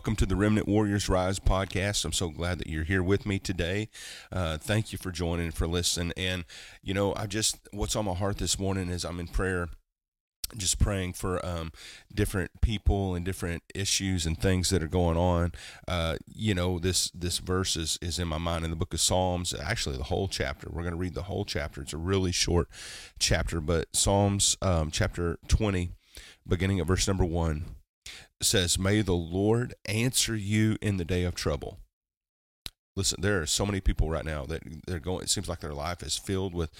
Welcome to the Remnant Warriors Rise podcast. I'm so glad that you're here with me today. Uh, thank you for joining, for listening. And, you know, I just, what's on my heart this morning is I'm in prayer just praying for um, different people and different issues and things that are going on. Uh, you know, this this verse is, is in my mind in the book of Psalms. Actually, the whole chapter. We're going to read the whole chapter. It's a really short chapter, but Psalms um, chapter 20, beginning at verse number says, May the Lord answer you in the day of trouble. Listen, there are so many people right now that they're going, it seems like their life is filled with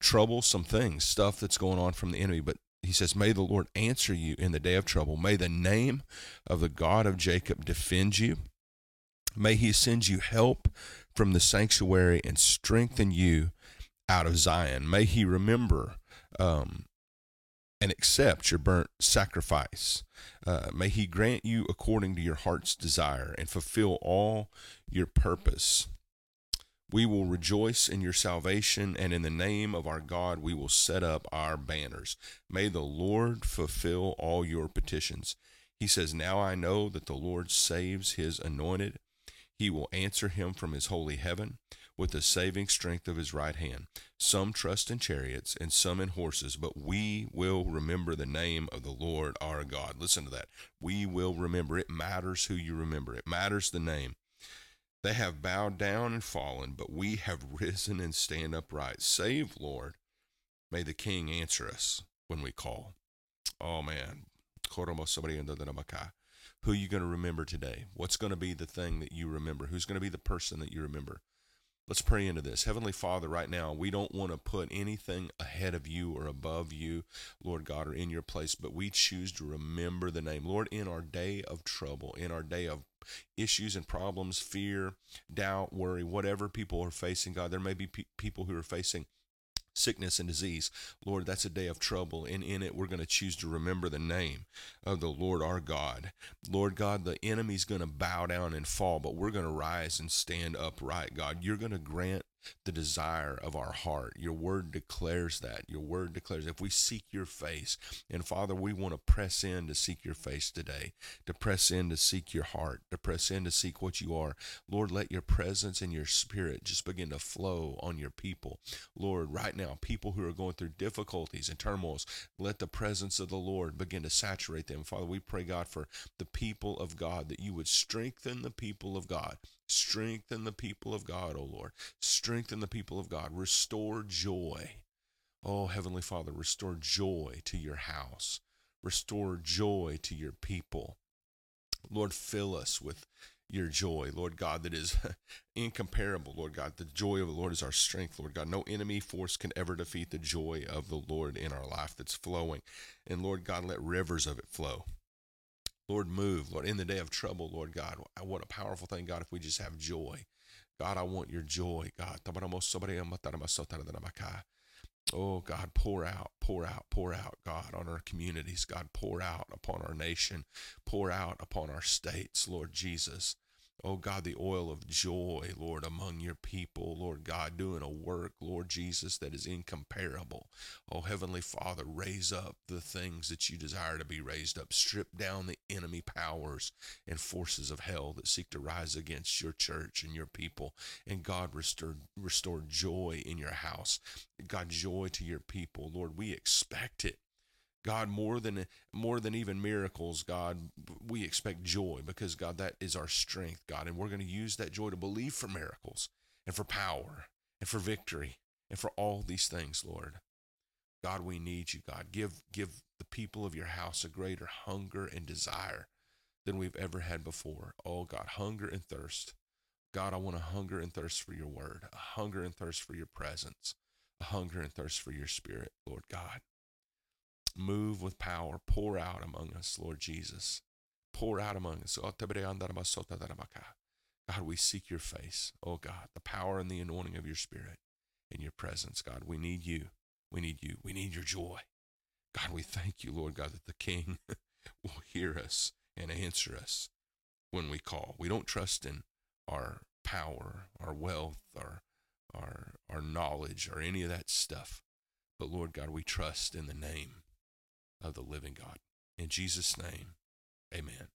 troublesome things, stuff that's going on from the enemy. But he says, May the Lord answer you in the day of trouble. May the name of the God of Jacob defend you. May he send you help from the sanctuary and strengthen you out of Zion. May he remember um, and accept your burnt sacrifice. Uh, may He grant you according to your heart's desire and fulfill all your purpose. We will rejoice in your salvation, and in the name of our God, we will set up our banners. May the Lord fulfill all your petitions. He says, Now I know that the Lord saves his anointed. He will answer him from his holy heaven with the saving strength of his right hand. Some trust in chariots and some in horses, but we will remember the name of the Lord our God. Listen to that. We will remember. It matters who you remember, it matters the name. They have bowed down and fallen, but we have risen and stand upright. Save, Lord. May the King answer us when we call. Oh, man. Who are you going to remember today? What's going to be the thing that you remember? Who's going to be the person that you remember? Let's pray into this. Heavenly Father, right now, we don't want to put anything ahead of you or above you, Lord God, or in your place, but we choose to remember the name. Lord, in our day of trouble, in our day of issues and problems, fear, doubt, worry, whatever people are facing, God, there may be pe- people who are facing sickness and disease. Lord, that's a day of trouble. And in it, we're going to choose to remember the name of the Lord our God. Lord God, the enemy's going to bow down and fall, but we're going to rise and stand upright, God. You're going to grant the desire of our heart. Your word declares that. Your word declares if we seek your face. And Father, we want to press in to seek your face today, to press in to seek your heart, to press in to seek what you are. Lord, let your presence and your spirit just begin to flow on your people. Lord, right now, people who are going through difficulties and turmoils, let the presence of the Lord begin to saturate them. Father, we pray, God, for the people of God, that you would strengthen the people of God. Strengthen the people of God, O Lord. Strengthen the people of God. Restore joy. Oh, Heavenly Father, restore joy to your house. Restore joy to your people. Lord, fill us with your joy, Lord God, that is incomparable, Lord God. The joy of the Lord is our strength, Lord God. No enemy force can ever defeat the joy of the Lord in our life that's flowing. And Lord God, let rivers of it flow. Lord, move, Lord, in the day of trouble, Lord God. What a powerful thing, God, if we just have joy. God, I want your joy, God. Oh, God, pour out, pour out, pour out, God, on our communities. God, pour out upon our nation, pour out upon our states, Lord Jesus. Oh God, the oil of joy, Lord, among your people, Lord God, doing a work, Lord Jesus, that is incomparable. Oh Heavenly Father, raise up the things that you desire to be raised up. Strip down the enemy powers and forces of hell that seek to rise against your church and your people. And God, restore, restore joy in your house. God, joy to your people. Lord, we expect it. God, more than more than even miracles, God, we expect joy because God, that is our strength, God, and we're going to use that joy to believe for miracles and for power and for victory and for all these things, Lord. God, we need you, God. Give give the people of your house a greater hunger and desire than we've ever had before. Oh God, hunger and thirst. God, I want to hunger and thirst for your word, a hunger and thirst for your presence, a hunger and thirst for your spirit, Lord God. Move with power. Pour out among us, Lord Jesus. Pour out among us. Oh, God, we seek your face. Oh God, the power and the anointing of your spirit in your presence, God. We need you. We need you. We need your joy. God, we thank you, Lord God, that the King will hear us and answer us when we call. We don't trust in our power, our wealth, our our our knowledge, or any of that stuff. But Lord God, we trust in the name of the living God. In Jesus' name, amen.